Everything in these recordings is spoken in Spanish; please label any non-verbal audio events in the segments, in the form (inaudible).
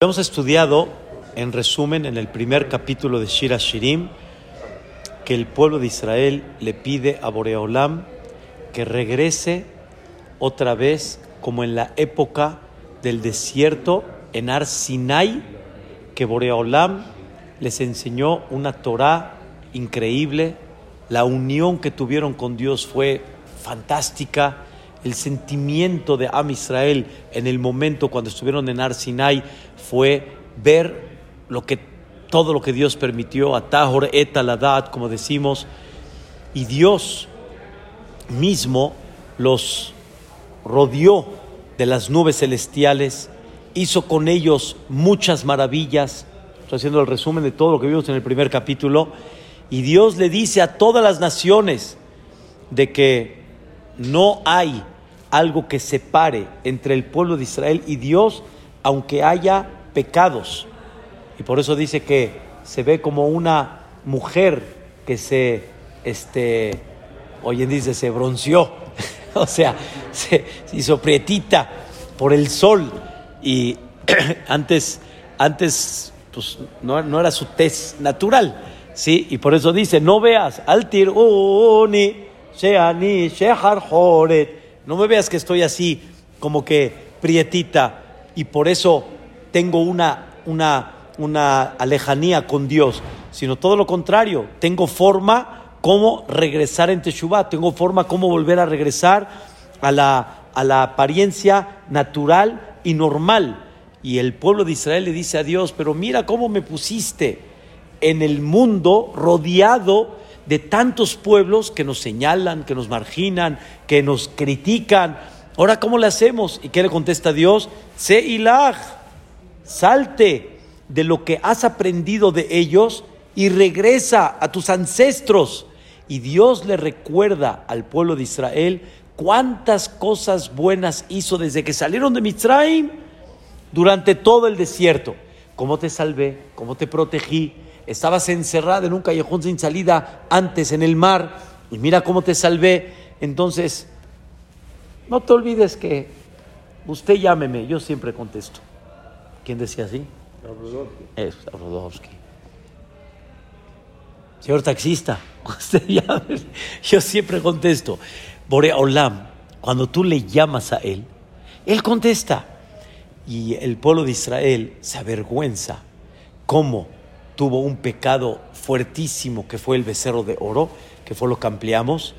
Hemos estudiado, en resumen, en el primer capítulo de Shira Shirim, que el pueblo de Israel le pide a Boreolam que regrese otra vez como en la época del desierto en Ar Sinai, que Boreolam les enseñó una Torah increíble, la unión que tuvieron con Dios fue fantástica, el sentimiento de Am Israel en el momento cuando estuvieron en Ar Sinai fue ver lo que, todo lo que Dios permitió, Atahor et aladat, como decimos, y Dios mismo los rodeó de las nubes celestiales, hizo con ellos muchas maravillas. Estoy haciendo el resumen de todo lo que vimos en el primer capítulo. Y Dios le dice a todas las naciones de que no hay algo que separe entre el pueblo de Israel y Dios, aunque haya pecados. Y por eso dice que se ve como una mujer que se, este, hoy en día se bronceó, (laughs) o sea, se, hizo prietita por el sol. Y (clears throat) antes, antes pues, no, no era su tez natural, ¿sí? Y por eso dice, no veas, altir uni, sheani, shehar no me veas que estoy así, como que prietita, y por eso tengo una, una, una alejanía con Dios, sino todo lo contrario, tengo forma como regresar en Teshuvah, tengo forma como volver a regresar a la, a la apariencia natural y normal. Y el pueblo de Israel le dice a Dios, pero mira cómo me pusiste en el mundo rodeado de tantos pueblos que nos señalan, que nos marginan, que nos critican. Ahora, ¿cómo le hacemos? ¿Y qué le contesta Dios? Se ilah, salte de lo que has aprendido de ellos y regresa a tus ancestros. Y Dios le recuerda al pueblo de Israel cuántas cosas buenas hizo desde que salieron de Mitzrayim durante todo el desierto. Cómo te salvé, cómo te protegí, estabas encerrada en un callejón sin salida antes en el mar y mira cómo te salvé. Entonces, no te olvides que usted llámeme, yo siempre contesto. ¿Quién decía así? Rodowski. Señor taxista, (laughs) usted llame, yo siempre contesto. Borea Olam, cuando tú le llamas a él, él contesta. Y el pueblo de Israel se avergüenza cómo tuvo un pecado fuertísimo que fue el becerro de oro, que fue lo que ampliamos,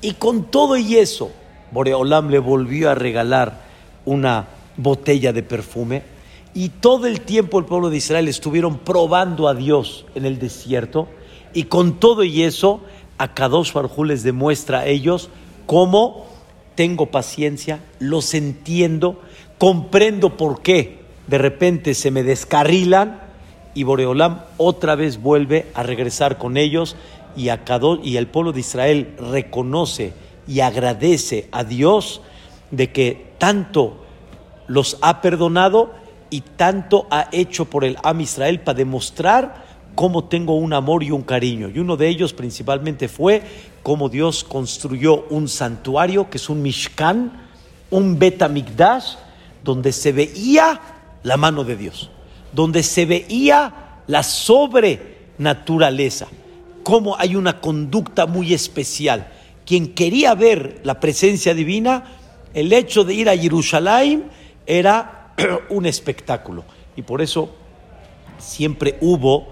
y con todo y eso, Boreolam le volvió a regalar una botella de perfume, y todo el tiempo el pueblo de Israel estuvieron probando a Dios en el desierto, y con todo y eso, a Kadosh Barjú les demuestra a ellos cómo tengo paciencia, los entiendo, comprendo por qué de repente se me descarrilan, y Boreolam otra vez vuelve a regresar con ellos y, a y el pueblo de Israel reconoce y agradece a Dios de que tanto los ha perdonado y tanto ha hecho por el Am Israel para demostrar cómo tengo un amor y un cariño. Y uno de ellos principalmente fue cómo Dios construyó un santuario que es un Mishkan, un Betamikdash, donde se veía la mano de Dios donde se veía la sobrenaturaleza, cómo hay una conducta muy especial. Quien quería ver la presencia divina, el hecho de ir a Jerusalén era (clears throat) un espectáculo. Y por eso siempre hubo,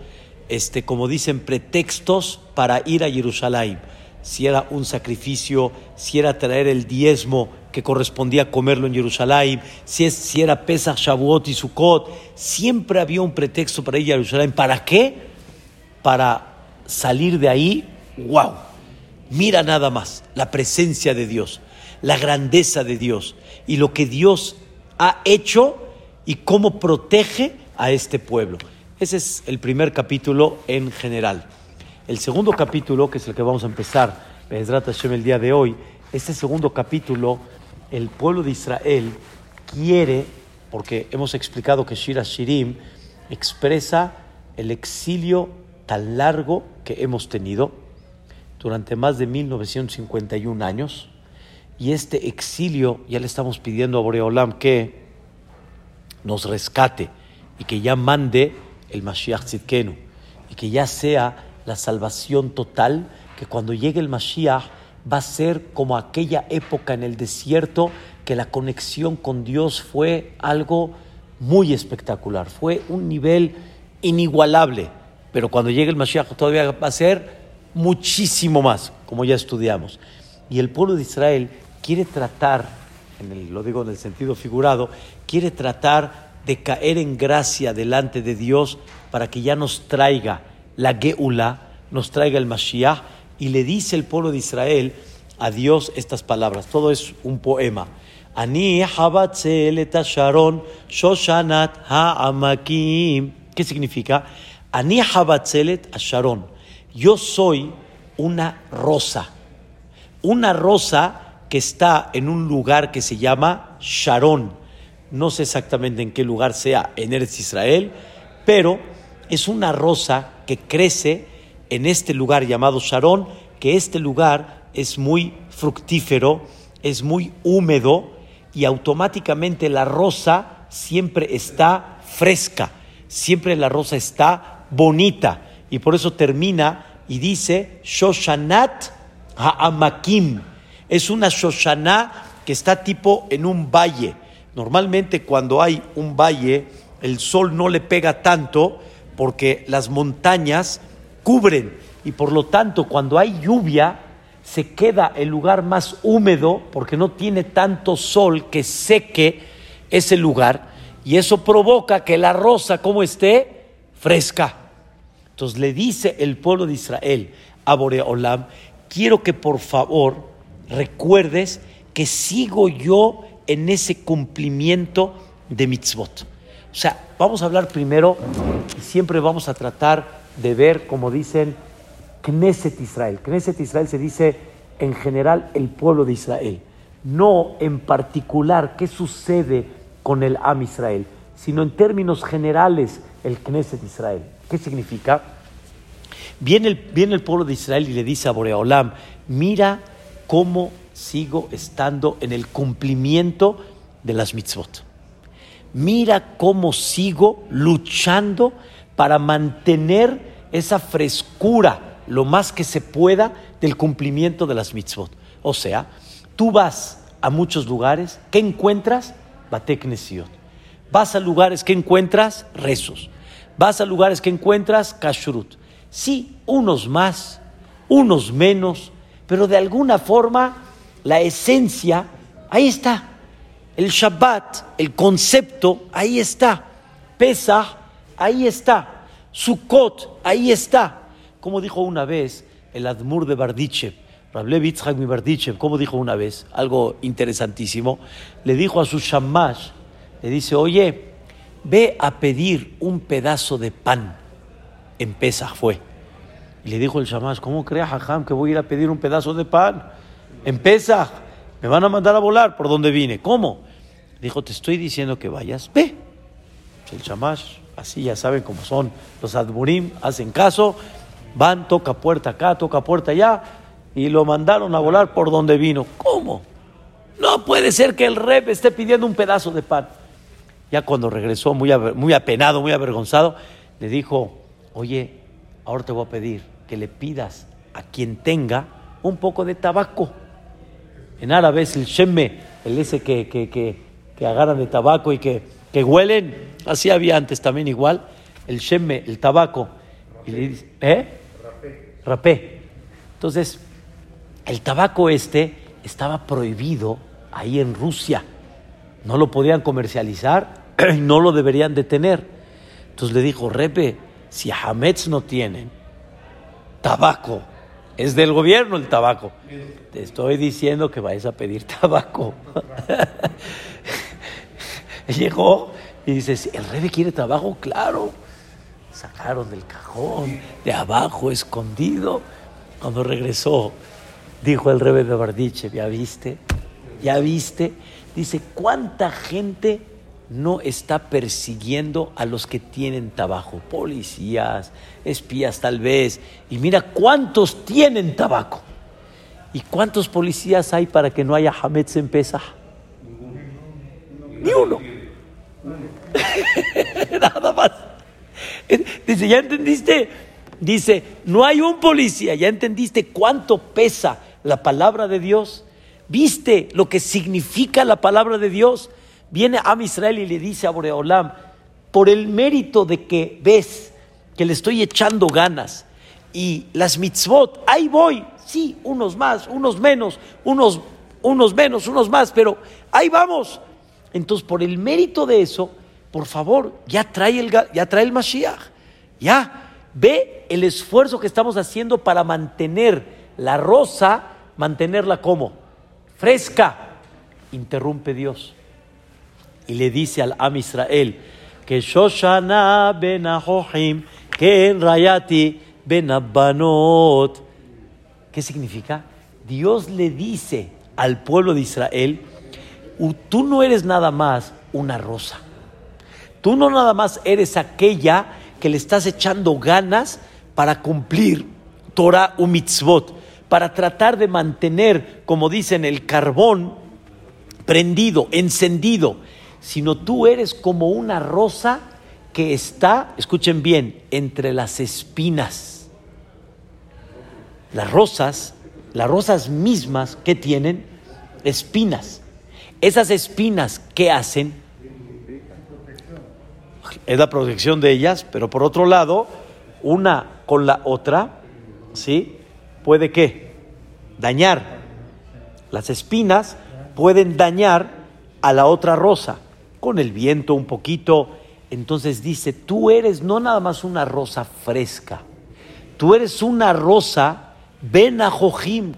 este, como dicen, pretextos para ir a Jerusalén. Si era un sacrificio, si era traer el diezmo que correspondía comerlo en Jerusalén, si, es, si era Pesach, Shavuot y Sukkot, siempre había un pretexto para ir a Jerusalén. ¿Para qué? Para salir de ahí, wow, mira nada más la presencia de Dios, la grandeza de Dios y lo que Dios ha hecho y cómo protege a este pueblo. Ese es el primer capítulo en general. El segundo capítulo, que es el que vamos a empezar, el día de hoy, este segundo capítulo el pueblo de Israel quiere, porque hemos explicado que Shira Shirim expresa el exilio tan largo que hemos tenido durante más de 1951 años, y este exilio ya le estamos pidiendo a Boreolam que nos rescate y que ya mande el Mashiach Tzidkenu y que ya sea la salvación total, que cuando llegue el Mashiach va a ser como aquella época en el desierto que la conexión con Dios fue algo muy espectacular, fue un nivel inigualable, pero cuando llegue el Mashiach todavía va a ser muchísimo más, como ya estudiamos. Y el pueblo de Israel quiere tratar, en lo digo en el sentido figurado, quiere tratar de caer en gracia delante de Dios para que ya nos traiga la Geula, nos traiga el Mashiach, y le dice el pueblo de Israel a Dios estas palabras. Todo es un poema. Ani Sharon Shoshanat Ha'amakim. ¿Qué significa? Ani Habatzelet Sharon. Yo soy una rosa. Una rosa que está en un lugar que se llama Sharon. No sé exactamente en qué lugar sea en Eretz Israel, pero es una rosa que crece en este lugar llamado Sharon, que este lugar es muy fructífero, es muy húmedo y automáticamente la rosa siempre está fresca, siempre la rosa está bonita y por eso termina y dice Shoshanat Ha'amakim. Es una Shoshaná que está tipo en un valle. Normalmente cuando hay un valle el sol no le pega tanto porque las montañas cubren y por lo tanto cuando hay lluvia se queda el lugar más húmedo porque no tiene tanto sol que seque ese lugar y eso provoca que la rosa como esté fresca. Entonces le dice el pueblo de Israel a Boreolam, quiero que por favor recuerdes que sigo yo en ese cumplimiento de mitzvot. O sea, vamos a hablar primero y siempre vamos a tratar de ver, como dicen, Knesset Israel. Knesset Israel se dice en general el pueblo de Israel, no en particular qué sucede con el Am Israel, sino en términos generales el Knesset Israel. ¿Qué significa? Viene el, viene el pueblo de Israel y le dice a Boreolam, mira cómo sigo estando en el cumplimiento de las mitzvot. Mira cómo sigo luchando para mantener esa frescura lo más que se pueda del cumplimiento de las mitzvot. O sea, tú vas a muchos lugares, ¿qué encuentras? Batek Vas a lugares que encuentras rezos. Vas a lugares que encuentras kashrut. Sí, unos más, unos menos, pero de alguna forma la esencia ahí está. El Shabbat, el concepto, ahí está. Pesach, ahí está. Sukkot, ahí está. Como dijo una vez el Admur de Bardichev, Rablev Yitzhak mi Bardichev, como dijo una vez, algo interesantísimo, le dijo a su shamash, le dice, oye, ve a pedir un pedazo de pan. En Pesach fue. Y le dijo el shamash, ¿cómo crees, Hajam, que voy a ir a pedir un pedazo de pan? En Pesach. Me van a mandar a volar por donde vine. ¿Cómo? Dijo, te estoy diciendo que vayas, ve. El shamash, así ya saben cómo son los admurim, hacen caso, van, toca puerta acá, toca puerta allá, y lo mandaron a volar por donde vino. ¿Cómo? No puede ser que el rep esté pidiendo un pedazo de pan. Ya cuando regresó, muy, muy apenado, muy avergonzado, le dijo, oye, ahora te voy a pedir que le pidas a quien tenga un poco de tabaco. En árabe es el shemme, el ese que, que, que, agarran de tabaco y que, que huelen. Así había antes también igual. El shemme, el tabaco. Y le dice, ¿eh? Rapé. Entonces, el tabaco este estaba prohibido ahí en Rusia. No lo podían comercializar (clears throat) y no lo deberían detener. Entonces le dijo, Repe, si Hametz no tienen tabaco, es del gobierno el tabaco. Te estoy diciendo que vayas a pedir (laughs) tabaco. (laughs) Llegó y dice, ¿el Rebe quiere tabaco? Claro sacaron del cajón, de abajo, escondido. Cuando regresó, dijo el rebe de Bardiche, ¿ya viste? ¿Ya viste? Dice, ¿cuánta gente no está persiguiendo a los que tienen tabaco? Policías, espías tal vez. Y mira cuántos tienen tabaco. ¿Y cuántos policías hay para que no haya Hametz en Pesach? Ni uno. (laughs) Nada más. Dice, ¿ya entendiste? Dice, no hay un policía. ¿Ya entendiste cuánto pesa la palabra de Dios? ¿Viste lo que significa la palabra de Dios? Viene a Israel y le dice a Boreolam, por el mérito de que ves que le estoy echando ganas y las mitzvot, ahí voy, sí, unos más, unos menos, unos, unos menos, unos más, pero ahí vamos. Entonces, por el mérito de eso, por favor, ya trae el, ya trae el Mashiach. Ya, ve el esfuerzo que estamos haciendo para mantener la rosa, mantenerla como fresca. Interrumpe Dios y le dice al Am Israel que Shoshana ben que en Rayati ben ¿Qué significa? Dios le dice al pueblo de Israel, tú no eres nada más una rosa. Tú no nada más eres aquella que le estás echando ganas para cumplir Torah u mitzvot, para tratar de mantener, como dicen, el carbón prendido, encendido, sino tú eres como una rosa que está, escuchen bien, entre las espinas. Las rosas, las rosas mismas que tienen espinas. Esas espinas, ¿qué hacen? Es la protección de ellas, pero por otro lado, una con la otra, ¿sí? Puede qué? Dañar. Las espinas pueden dañar a la otra rosa, con el viento un poquito. Entonces dice, tú eres no nada más una rosa fresca, tú eres una rosa, Ben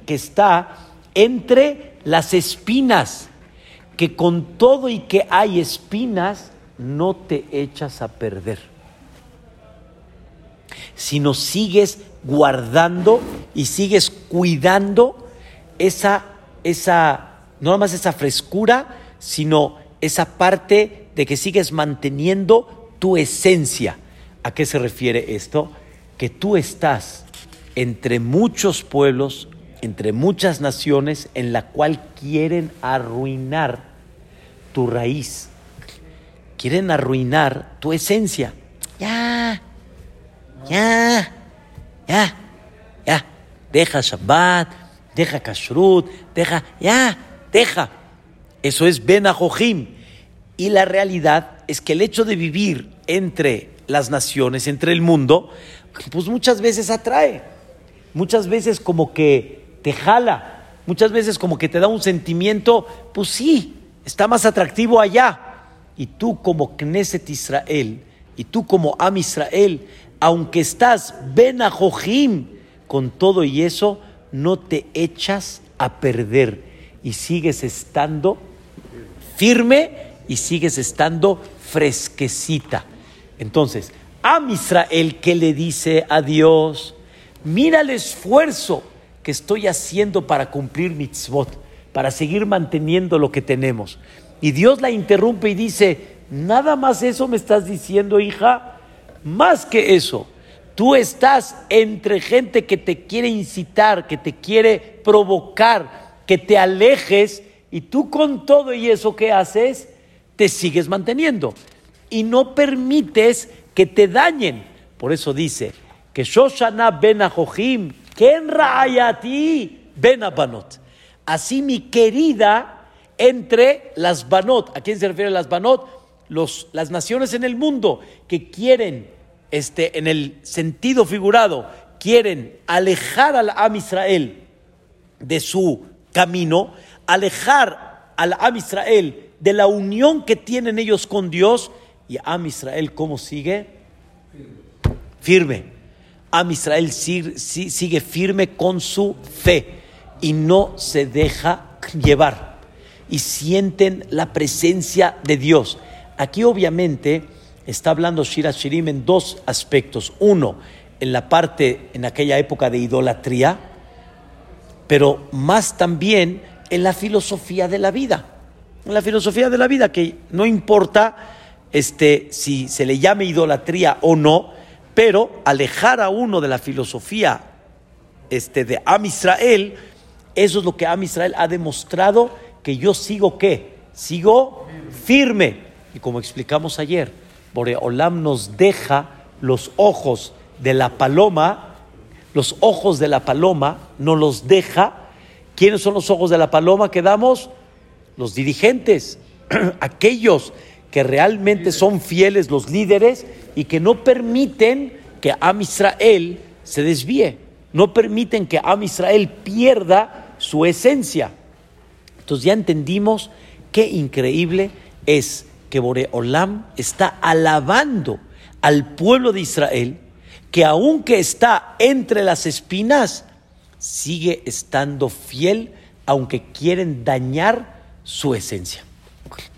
que está entre las espinas que con todo y que hay espinas, no te echas a perder, sino sigues guardando y sigues cuidando esa, esa, no nada más esa frescura, sino esa parte de que sigues manteniendo tu esencia. ¿A qué se refiere esto? Que tú estás entre muchos pueblos, entre muchas naciones, en la cual quieren arruinar tu raíz, quieren arruinar tu esencia. Ya, ya, ya, ya, deja Shabbat, deja Kashrut, deja, ya, deja. Eso es Ben Y la realidad es que el hecho de vivir entre las naciones, entre el mundo, pues muchas veces atrae, muchas veces como que te jala, muchas veces como que te da un sentimiento, pues sí, está más atractivo allá. Y tú como Knesset Israel, y tú como Am Israel, aunque estás Ben con todo y eso, no te echas a perder y sigues estando firme y sigues estando fresquecita. Entonces, Am Israel que le dice a Dios, mira el esfuerzo que estoy haciendo para cumplir mitzvot para seguir manteniendo lo que tenemos. Y Dios la interrumpe y dice, nada más eso me estás diciendo, hija, más que eso. Tú estás entre gente que te quiere incitar, que te quiere provocar, que te alejes, y tú con todo y eso que haces, te sigues manteniendo. Y no permites que te dañen. Por eso dice que Shoshana ben Ajohim, Ken Ra'ayati ben Abanot así mi querida entre las Banot. ¿A quién se refiere las Banot? Los, las naciones en el mundo que quieren, este, en el sentido figurado, quieren alejar al Am Israel de su camino, alejar al Am Israel de la unión que tienen ellos con Dios. Y Am Israel, ¿cómo sigue? Firme. Am Israel sigue firme con su fe y no se deja llevar y sienten la presencia de Dios. Aquí obviamente está hablando Shira Shirim en dos aspectos. Uno, en la parte, en aquella época de idolatría, pero más también en la filosofía de la vida. En la filosofía de la vida, que no importa este, si se le llame idolatría o no, pero alejar a uno de la filosofía este, de Am Israel, eso es lo que Am Israel ha demostrado que yo sigo qué? Sigo firme. Y como explicamos ayer, Boreolam nos deja los ojos de la paloma, los ojos de la paloma nos los deja. ¿Quiénes son los ojos de la paloma que damos? Los dirigentes, (clears throat) aquellos que realmente son fieles, los líderes, y que no permiten que Am Israel se desvíe, no permiten que Am Israel pierda su esencia. Entonces ya entendimos qué increíble es que Boreolam está alabando al pueblo de Israel, que aunque está entre las espinas, sigue estando fiel, aunque quieren dañar su esencia.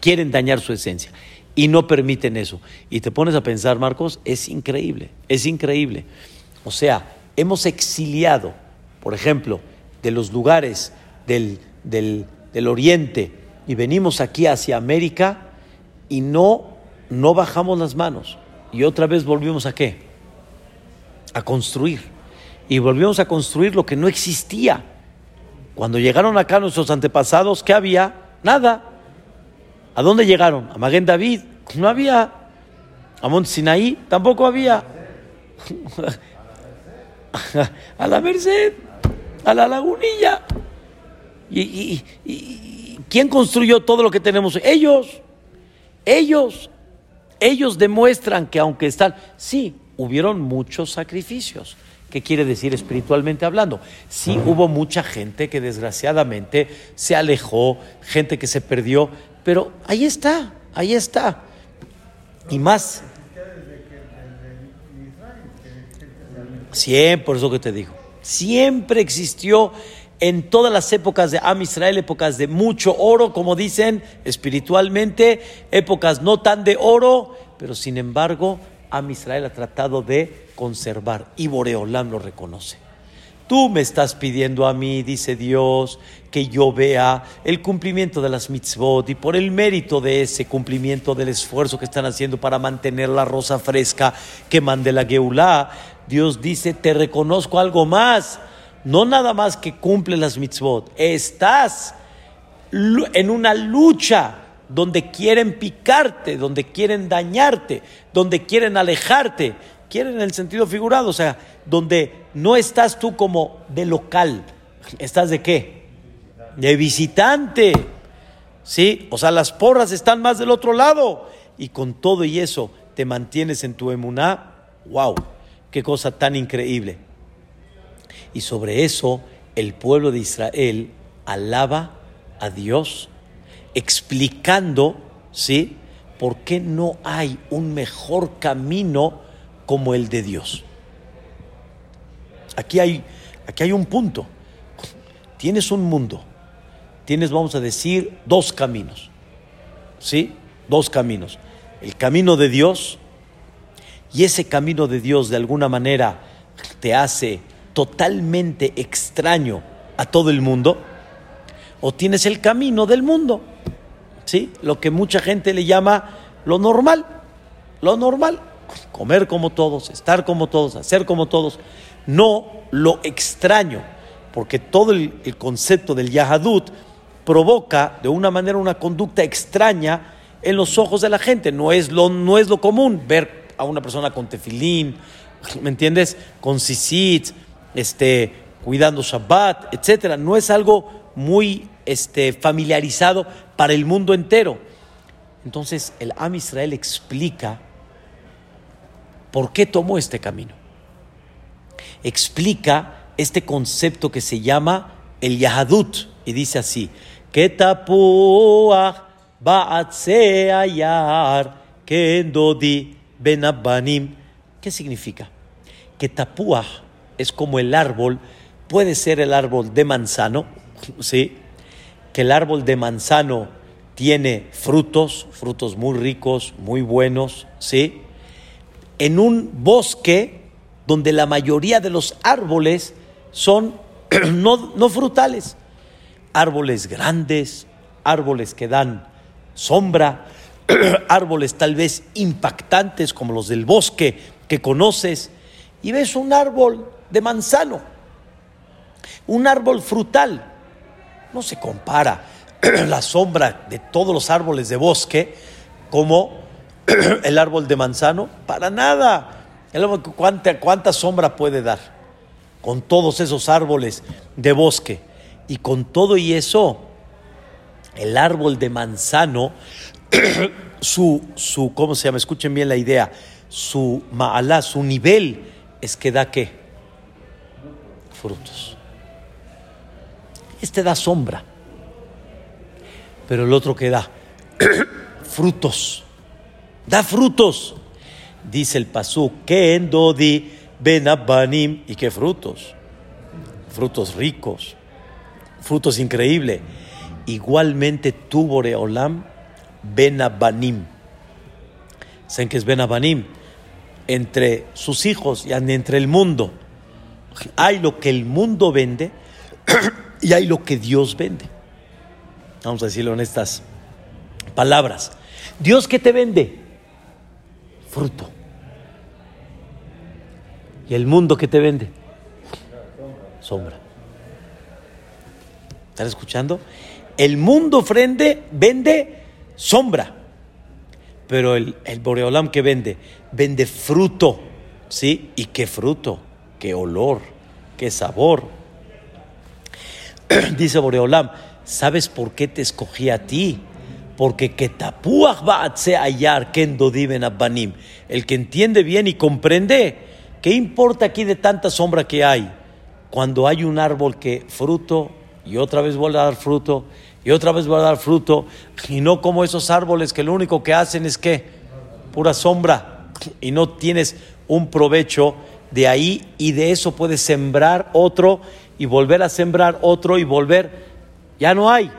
Quieren dañar su esencia y no permiten eso. Y te pones a pensar, Marcos, es increíble, es increíble. O sea, hemos exiliado, por ejemplo, de los lugares del, del, del oriente y venimos aquí hacia América y no, no bajamos las manos. Y otra vez volvimos a qué? A construir. Y volvimos a construir lo que no existía. Cuando llegaron acá nuestros antepasados, ¿qué había? Nada. ¿A dónde llegaron? A Maguen David. No había. A Mont Sinaí tampoco había. (laughs) a la Merced, a la Lagunilla. ¿Y, y, quién construyó todo lo que tenemos? Ellos. Ellos. Ellos demuestran que aunque están, sí, hubieron muchos sacrificios. ¿Qué quiere decir espiritualmente hablando? Sí, hubo mucha gente que desgraciadamente se alejó, gente que se perdió, pero ahí está, ahí está. Y más. Siempre, por eso que te digo. Siempre existió en todas las épocas de Am Israel, épocas de mucho oro, como dicen espiritualmente, épocas no tan de oro, pero sin embargo, Am Israel ha tratado de conservar y Boreolam lo reconoce. Tú me estás pidiendo a mí, dice Dios, que yo vea el cumplimiento de las mitzvot y por el mérito de ese cumplimiento del esfuerzo que están haciendo para mantener la rosa fresca que mande la Geulah, Dios dice, te reconozco algo más no nada más que cumple las mitzvot, estás en una lucha donde quieren picarte, donde quieren dañarte, donde quieren alejarte, quieren en el sentido figurado, o sea, donde no estás tú como de local, estás de qué? De visitante, ¿sí? O sea, las porras están más del otro lado y con todo y eso te mantienes en tu emuná, wow, qué cosa tan increíble. Y sobre eso el pueblo de Israel alaba a Dios, explicando, ¿sí? ¿Por qué no hay un mejor camino como el de Dios? Aquí hay, aquí hay un punto. Tienes un mundo, tienes, vamos a decir, dos caminos, ¿sí? Dos caminos. El camino de Dios, y ese camino de Dios de alguna manera te hace totalmente extraño a todo el mundo, o tienes el camino del mundo, ¿sí? Lo que mucha gente le llama lo normal, lo normal, comer como todos, estar como todos, hacer como todos, no lo extraño, porque todo el, concepto del Yahadut provoca de una manera una conducta extraña en los ojos de la gente, no es lo, no es lo común ver a una persona con tefilín, (laughs) ¿me entiendes? Con sisit, este, cuidando Shabbat, etcétera. No es algo muy este, familiarizado para el mundo entero. Entonces el Am Israel explica por qué tomó este camino. Explica este concepto que se llama el Yahadut y dice así: que tapuach benabanim. ¿Qué significa? Que tapuach es como el árbol, puede ser el árbol de manzano, (laughs) ¿sí? Que el árbol de manzano tiene frutos, frutos muy ricos, muy buenos, ¿sí? En un bosque donde la mayoría de los árboles son (clears throat) no, no frutales, árboles grandes, árboles que dan sombra, (clears throat) árboles tal vez impactantes como los del bosque que conoces, y ves un árbol de manzano. Un árbol frutal. No se compara (clears throat) la sombra de todos los árboles de bosque como (clears throat) el árbol de manzano, para nada. ¿Cuánta, ¿Cuánta sombra puede dar? Con todos esos árboles de bosque. Y con todo y eso, el árbol de manzano, (clears throat) su, su, ¿cómo se llama? Escuchen bien la idea. Su ma'alá, su nivel es que da qué? Frutos. Este da sombra. Pero el otro que da (coughs) frutos. Da frutos. Dice el pasú, que endodi benabanim. ¿Y qué frutos? Frutos ricos, frutos increíbles. Igualmente tu Boreolam benabanim. ¿Saben qué es benabanim? Entre sus hijos y entre el mundo. Hay lo que el mundo vende (coughs) y hay lo que Dios vende. Vamos a decirlo en estas palabras. Dios que te vende fruto. Y el mundo que te vende sombra. ¿Están escuchando? El mundo frente vende sombra. Pero el, el Boreolam que vende, vende fruto. ¿Sí? ¿Y qué fruto? ¿Qué olor? ¿Qué sabor? (clears throat) Dice Boreolam, ¿sabes por qué te escogí a ti? Porque que el que entiende bien y comprende, ¿qué importa aquí de tanta sombra que hay? Cuando hay un árbol que fruto y otra vez vuelve a dar fruto y otra vez va a dar fruto y no como esos árboles que lo único que hacen es que pura sombra y no tienes un provecho de ahí y de eso puedes sembrar otro y volver a sembrar otro y volver. Ya no hay.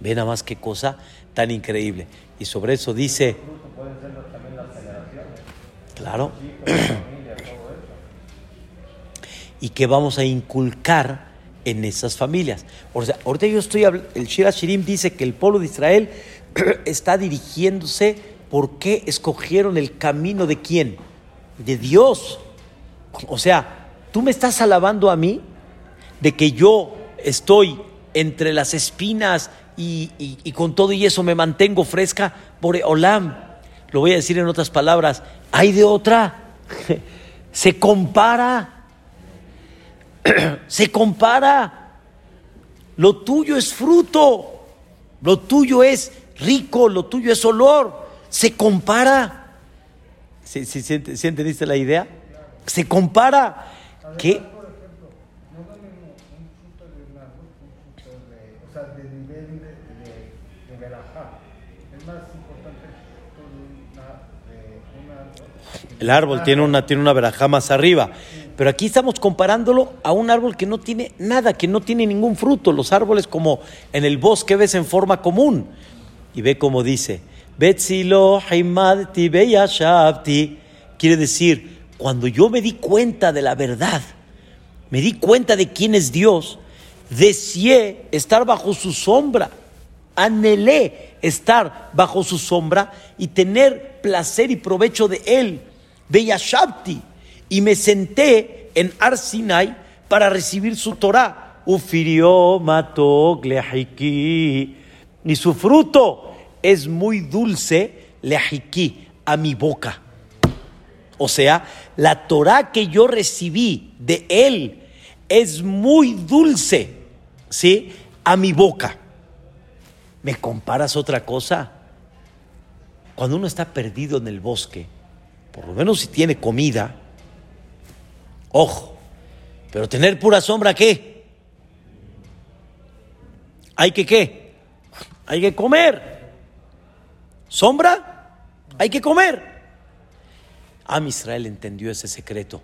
Ve nada más qué cosa tan increíble. Y sobre eso dice... Claro. (clears throat) y que vamos a inculcar en esas familias. O sea, ahorita yo estoy hablando, el Shira Shirim dice que el pueblo de Israel (clears throat) está dirigiéndose por qué escogieron el camino de quién? De Dios. O sea, Tú me estás alabando a mí de que yo estoy entre las espinas y, con todo y eso me mantengo fresca por Olam. Lo voy a decir en otras palabras. Hay de otra. (laughs) Se compara. (clears throat) Se compara. Lo tuyo es fruto. Lo tuyo es rico. Lo tuyo es olor. Se compara. ¿Sí, sí, sí entendiste la idea? Se compara. ¿Qué? Árbol. El árbol tiene una, tiene una verajá más arriba. Pero aquí estamos comparándolo a un árbol que no tiene nada, que no tiene ningún fruto. Los árboles como en el bosque ves en forma común. Y ve como dice, Betzilo. Quiere decir, cuando yo me di cuenta de la verdad, me di cuenta de quién es Dios, deseé estar bajo su sombra, anhelé estar bajo su sombra y tener placer y provecho de él, Beyashabti, y me senté en Arsinai para recibir su Torah. Ufirió, mató, y su fruto es muy dulce, lehiki, a mi boca. O sea, la Torah que yo recibí de Él es muy dulce, ¿sí? A mi boca. ¿Me comparas otra cosa? Cuando uno está perdido en el bosque, por lo menos si tiene comida, ojo, pero tener pura sombra, ¿qué? Hay que qué? Hay que comer. ¿Sombra? Hay que comer. Am Israel entendió ese secreto.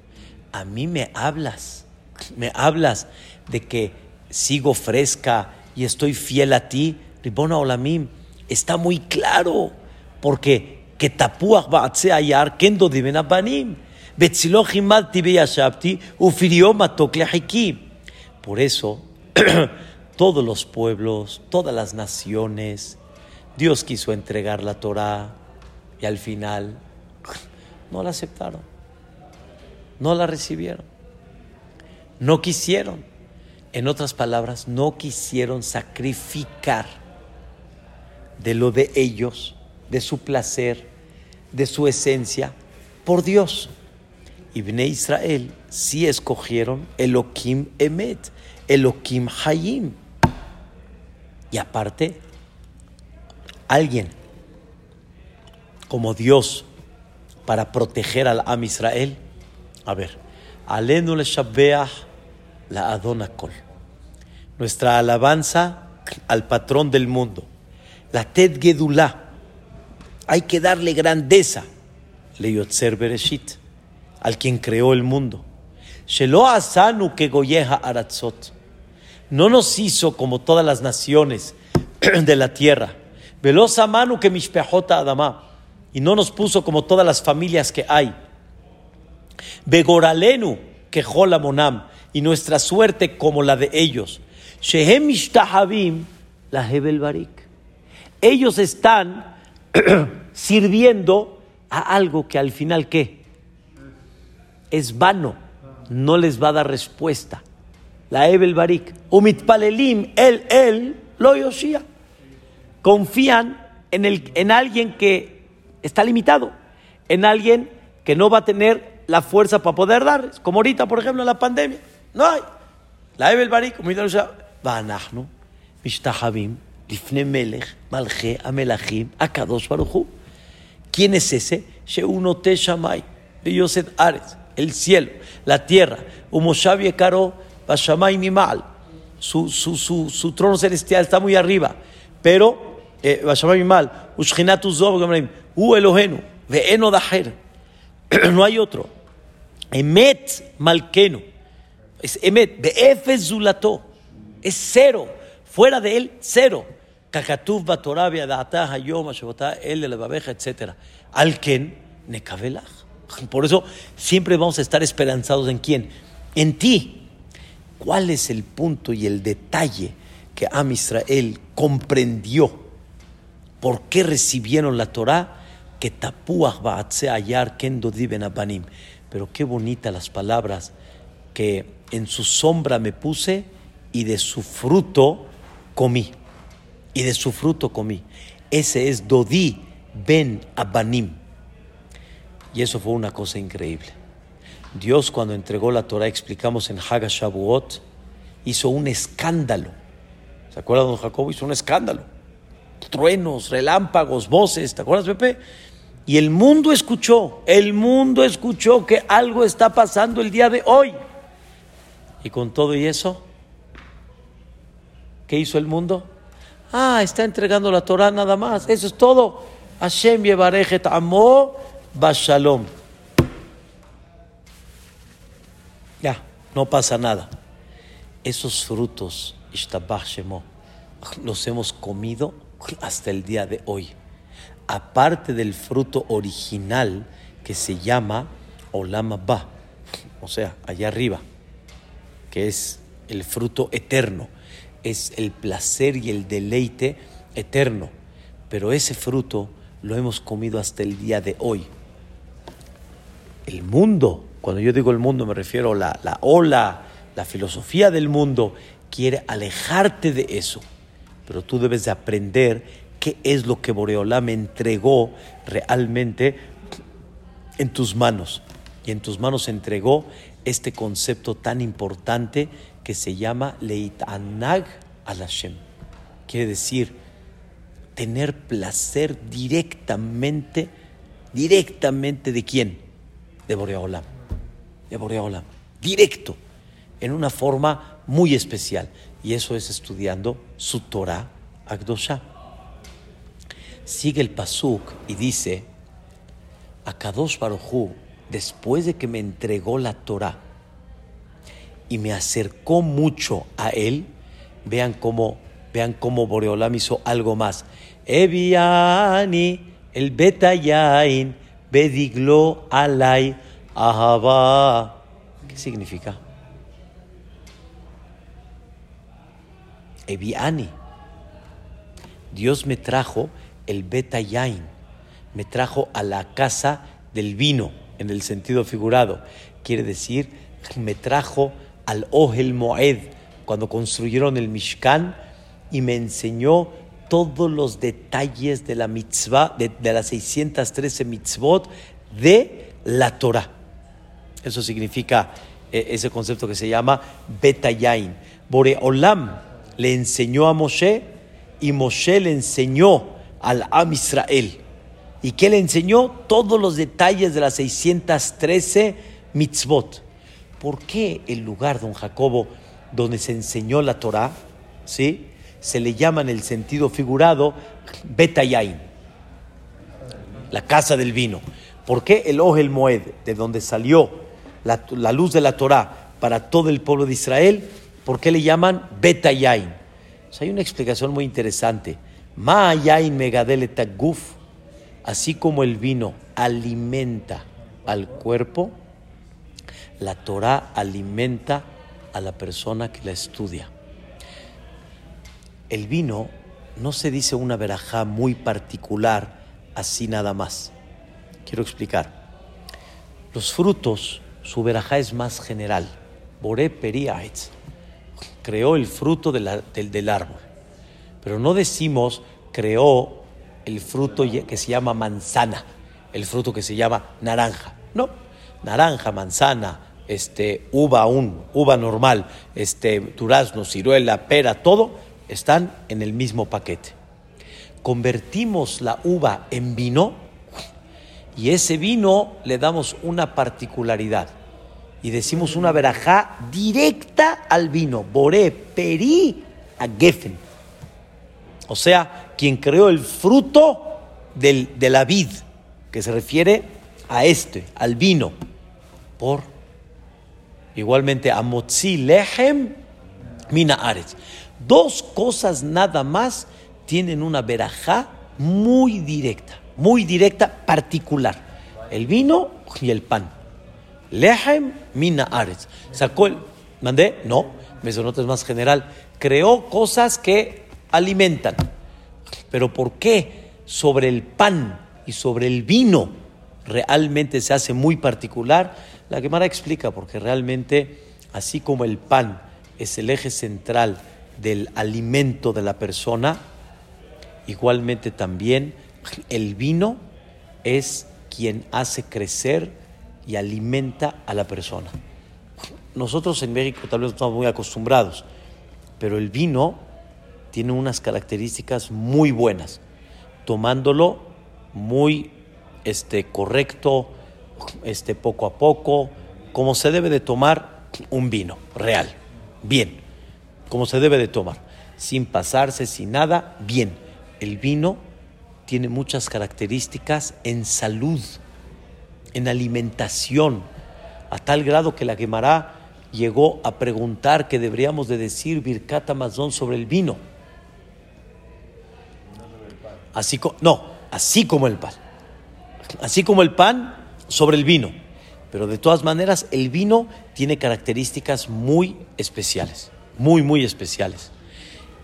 A mí me hablas, me hablas de que sigo fresca y estoy fiel a ti. Ribona Olamim, está muy claro, porque que tapuach ayar kendo banim. Por eso, (clears throat) todos los pueblos, todas las naciones, Dios quiso entregar la Torah y al final no la aceptaron. No la recibieron. No quisieron. En otras palabras, no quisieron sacrificar de lo de ellos de su placer, de su esencia, por Dios. Y Bnei Israel sí escogieron Elohim Emet, Elohim Hayim. Y aparte, alguien como Dios para proteger al Am Israel. A ver, Alenu le la Adonakol. Nuestra alabanza al patrón del mundo. La Ted Gedulá. Hay que darle grandeza. Le Yotzer. Al quien creó el mundo. Shelo Asanu que Goyeja Aratzot. No nos hizo como todas las naciones (clears throat) de la tierra. Veloz Amanu que Mishpehota Adama. Y no nos puso como todas las familias que hay. Begoralenu que Jola Monam. Y nuestra suerte como la de ellos. Shehem la Hebel. Ellos están (clears throat) sirviendo a algo que al final, ¿qué? Es vano, no les va a dar respuesta. La Hebel Barik. Lo Yoshia. Confían en, el, en alguien que está limitado, en alguien que no va a tener la fuerza para poder dar, como ahorita, por ejemplo, en la pandemia. No hay. La Ebel Barik, ואנחנו משתחווים לפני מלך מלכי המלכים הקדוש ברוך הוא. ¿Quién es ese? Sheunote Shamay, Yosef Ares, el cielo, la tierra, Umoshav Yekaro, Bashamay Mimal. Su, su, su, su trono celestial está muy arriba, pero, Bashamay Mimal, Ushchinatu Zov, U Elohenu, Veeno Daher. (clears throat) No hay otro. Emet Malkenu. Es Emet, Be'efez Zulato. Es cero. Fuera de él, cero. Kakatuv Batorabia, Data, Hayom, El de la Babeja, etc. Alken, Nekabelach. (laughs) Por eso siempre vamos a estar esperanzados en quién? En ti. ¿Cuál es el punto y el detalle que Am Israel comprendió? ¿Por qué recibieron la Torah? Que tapuach ayar kendo diben abanim. Pero qué bonitas las palabras que en su sombra me puse y de su fruto comí. Y de su fruto comí. Ese es Dodi ben Abanim. Y eso fue una cosa increíble. Dios cuando entregó la Torah, explicamos en Haga Shavuot, hizo un escándalo. ¿Se acuerdan, don Jacobo? Hizo un escándalo. Truenos, relámpagos, voces, ¿te acuerdas, Pepe? Y el mundo escuchó, el mundo escuchó que algo está pasando el día de hoy. Y con todo y eso, ¿qué hizo el mundo? Ah, está entregando la Torah nada más. Eso es todo. Hashem yevarejet amo bashalom. Ya, no pasa nada. Esos frutos, los hemos comido hasta el día de hoy. Aparte del fruto original que se llama Olama Ba, o sea, allá arriba que es el fruto eterno, es el placer y el deleite eterno. Pero ese fruto lo hemos comido hasta el día de hoy. El mundo, cuando yo digo el mundo me refiero a la, la ola, la filosofía del mundo, quiere alejarte de eso. Pero tú debes de aprender qué es lo que Boreolá me entregó realmente en tus manos. Y en tus manos entregó este concepto tan importante que se llama Leitanag al Hashem. Quiere decir tener placer directamente, directamente de quién? De Boreolam. De Boreolam. Directo, en una forma muy especial. Y eso es estudiando su Torah Agdosha. Sigue el Pasuk y dice: Akadosh Baruchu después de que me entregó la Torah y me acercó mucho a él, vean cómo, vean cómo Boreolam hizo algo más. Eviani, el betayain, bediglo alay, ahaba. ¿Qué significa? Eviani. Dios me trajo el betayain, me trajo a la casa del vino en el sentido figurado. Quiere decir, me trajo al Ohel Moed cuando construyeron el Mishkan y me enseñó todos los detalles de la mitzvah, de, las 613 mitzvot de la Torah. Eso significa eh, ese concepto que se llama Betayain. Boreolam le enseñó a Moshe y Moshe le enseñó al Am Israel. ¿Y qué le enseñó? Todos los detalles de las 613 mitzvot. ¿Por qué el lugar, don Jacobo, donde se enseñó la Torah, ¿sí? se le llama en el sentido figurado Betayain, la casa del vino? ¿Por qué el Ohel Moed, de donde salió la, luz de la Torah para todo el pueblo de Israel, por qué le llaman Betayain? hay una explicación muy interesante. Ma'ayain megadele guf así como el vino alimenta al cuerpo, la Torah alimenta a la persona que la estudia. El vino no se dice una verajá muy particular así nada más. Quiero explicar. Los frutos, su verajá es más general. Boré periaetz creó el fruto del, del árbol. Pero no decimos creó el fruto que se llama manzana, el fruto que se llama naranja. No, naranja, manzana, este, uva aún, uva normal, este, durazno, ciruela, pera, todo están en el mismo paquete. Convertimos la uva en vino y ese vino le damos una particularidad y decimos una verajá directa al vino, boré, peri, a gefen. O sea, quien creó el fruto del, de la vid, que se refiere a este, al vino, por igualmente a motzi lehem mina aretz. Dos cosas nada más tienen una verajá muy directa, muy directa, particular. El vino y el pan. Lehem mina aretz. Sacó el. ¿Mandé? No, me es más general. Creó cosas que alimentan. Pero ¿por qué sobre el pan y sobre el vino realmente se hace muy particular? La Gemara explica, porque realmente, así como el pan es el eje central del alimento de la persona, igualmente también el vino es quien hace crecer y alimenta a la persona. Nosotros en México tal vez estamos muy acostumbrados, pero el vino tiene unas características muy buenas, tomándolo muy este, correcto, este, poco a poco, como se debe de tomar un vino real, bien, como se debe de tomar, sin pasarse, sin nada, bien. El vino tiene muchas características en salud, en alimentación, a tal grado que la quemará llegó a preguntar que deberíamos de decir Birkat Amazon sobre el vino. Así no, así como el pan. Así como el pan sobre el vino. Pero de todas maneras, el vino tiene características muy especiales, muy, muy especiales.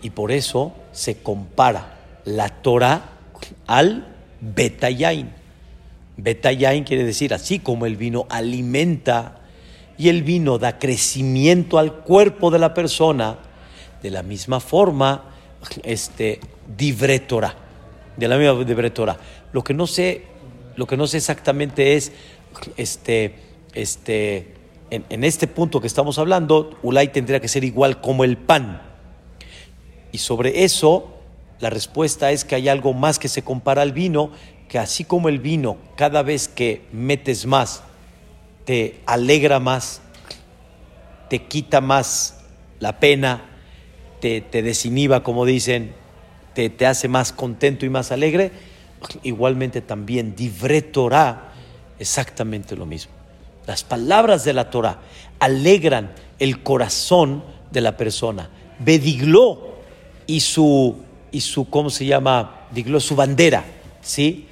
Y por eso se compara la Torah al Betayain. Betayain quiere decir, así como el vino alimenta y el vino da crecimiento al cuerpo de la persona, de la misma forma, este, Divre Torah de la misma de Bretora. Lo que no sé, lo que no sé exactamente es, este, este, en, este punto que estamos hablando, Ulay tendría que ser igual como el pan. Y sobre eso, la respuesta es que hay algo más que se compara al vino, que así como el vino, cada vez que metes más, te alegra más, te quita más la pena, te, te desinhiba, como dicen, te, hace más contento y más alegre, igualmente también Divre Torah, exactamente lo mismo. Las palabras de la Torah alegran el corazón de la persona. Bedigló y su, y su, ¿cómo se llama? Digló su bandera, ¿sí?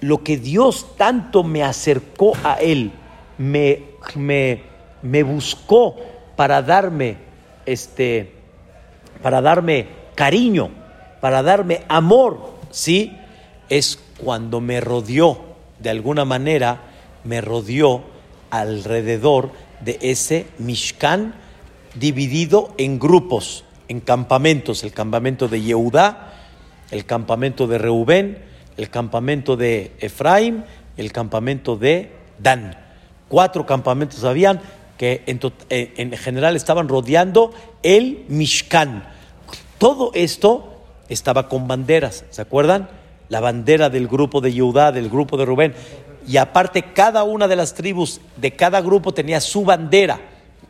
Lo que Dios tanto me acercó a Él, me, me, me buscó para darme, este, para darme cariño, para darme amor, ¿sí? Es cuando me rodeó, de alguna manera, me rodeó alrededor de ese Mishkan dividido en grupos, en campamentos, el campamento de Yehudá, el campamento de Reubén, el campamento de Efraim, el campamento de Dan. Cuatro campamentos habían que en, eh, en general estaban rodeando el Mishkan. Todo esto estaba con banderas, ¿se acuerdan? La bandera del grupo de Yehudá, del grupo de Rubén. Y aparte, cada una de las tribus de cada grupo tenía su bandera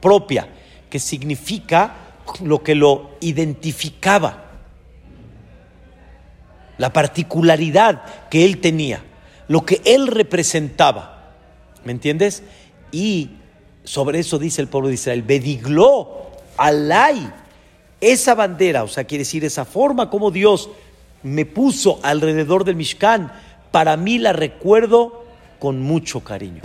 propia, que significa lo que lo identificaba, la particularidad que él tenía, lo que él representaba. ¿Me entiendes? Y sobre eso dice el pueblo de Israel, Bedigló, Alay, esa bandera, o sea, quiere decir esa forma como Dios me puso alrededor del Mishkan, para mí la recuerdo con mucho cariño.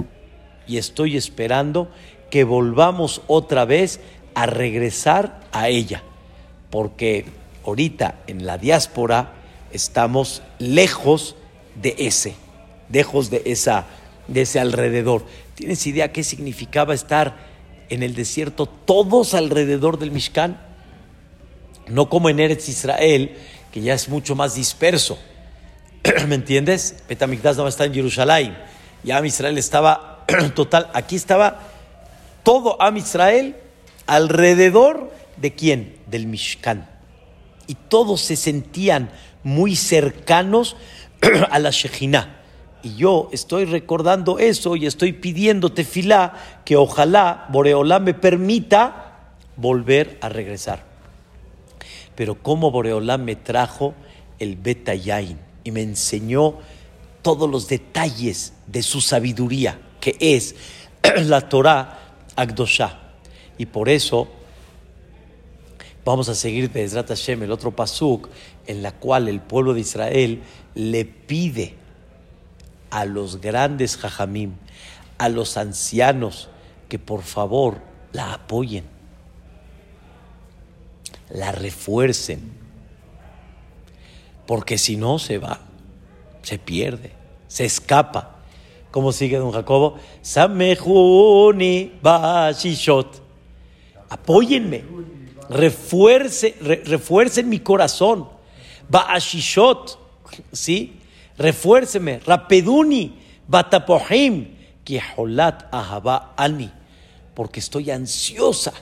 Y estoy esperando que volvamos otra vez a regresar a ella, porque ahorita en la diáspora estamos lejos de ese, lejos de, esa, de ese alrededor. ¿Tienes idea qué significaba estar en el desierto todos alrededor del Mishkan? No como en Eretz Israel, que ya es mucho más disperso. (clears throat) ¿Me entiendes? Betamikdash no está en Jerusalén. Ya Israel estaba (clears throat) total. Aquí estaba todo Am Israel alrededor de quién? Del Mishkan. Y todos se sentían muy cercanos (clears throat) a la Shejinah. Y yo estoy recordando eso y estoy pidiendo tefilá que ojalá Boreolá me permita volver a regresar. Pero como Boreolá me trajo el Betayain y me enseñó todos los detalles de su sabiduría, que es (clears throat) la Torah Agdosha. Y por eso vamos a seguir de Ezrat Hashem, el otro pasuk, en la cual el pueblo de Israel le pide a los grandes jajamim, a los ancianos, que por favor la apoyen, la refuercen, porque si no se va, se pierde, se escapa. ¿Cómo sigue don Jacobo? Samehuni bashishot. Apóyenme, refuerce, refuercen mi corazón. Baashishot, ¿sí? refuérceme, rapeduni, batapohim, holat ahaba ani, porque estoy ansiosa,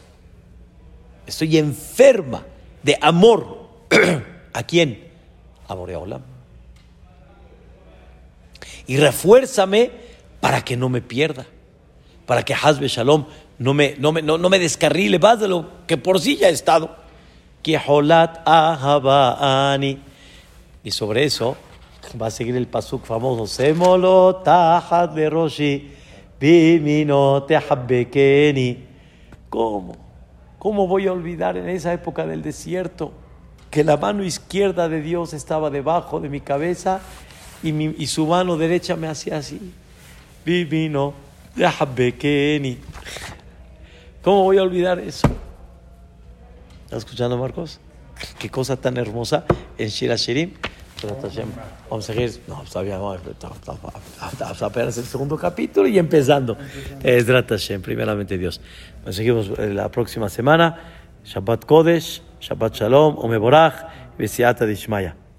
estoy enferma de amor. (clears throat) ¿A quién? A Boreolam. Y refuérzame para que no me pierda, para que Hazbe Shalom no me, no me, no, me descarrile más de lo que por sí ya he estado. Y sobre eso va a seguir el pasuk famoso, Semolo tajat roshi bimino tehabbekeni. ¿Cómo? ¿Cómo voy a olvidar en esa época del desierto que la mano izquierda de Dios estaba debajo de mi cabeza y, mi, y su mano derecha me hacía así? Tehabbekeni. ¿Cómo voy a olvidar eso? ¿Estás escuchando, Marcos? Qué cosa tan hermosa en Shira Shirim. Vamos a seguir, no, hasta apenas el segundo capítulo y empezando. Es Hashem, primeramente Dios. Nos seguimos la próxima semana. Shabbat Kodesh, Shabbat Shalom, Omeborach, Besiata Dishmaya.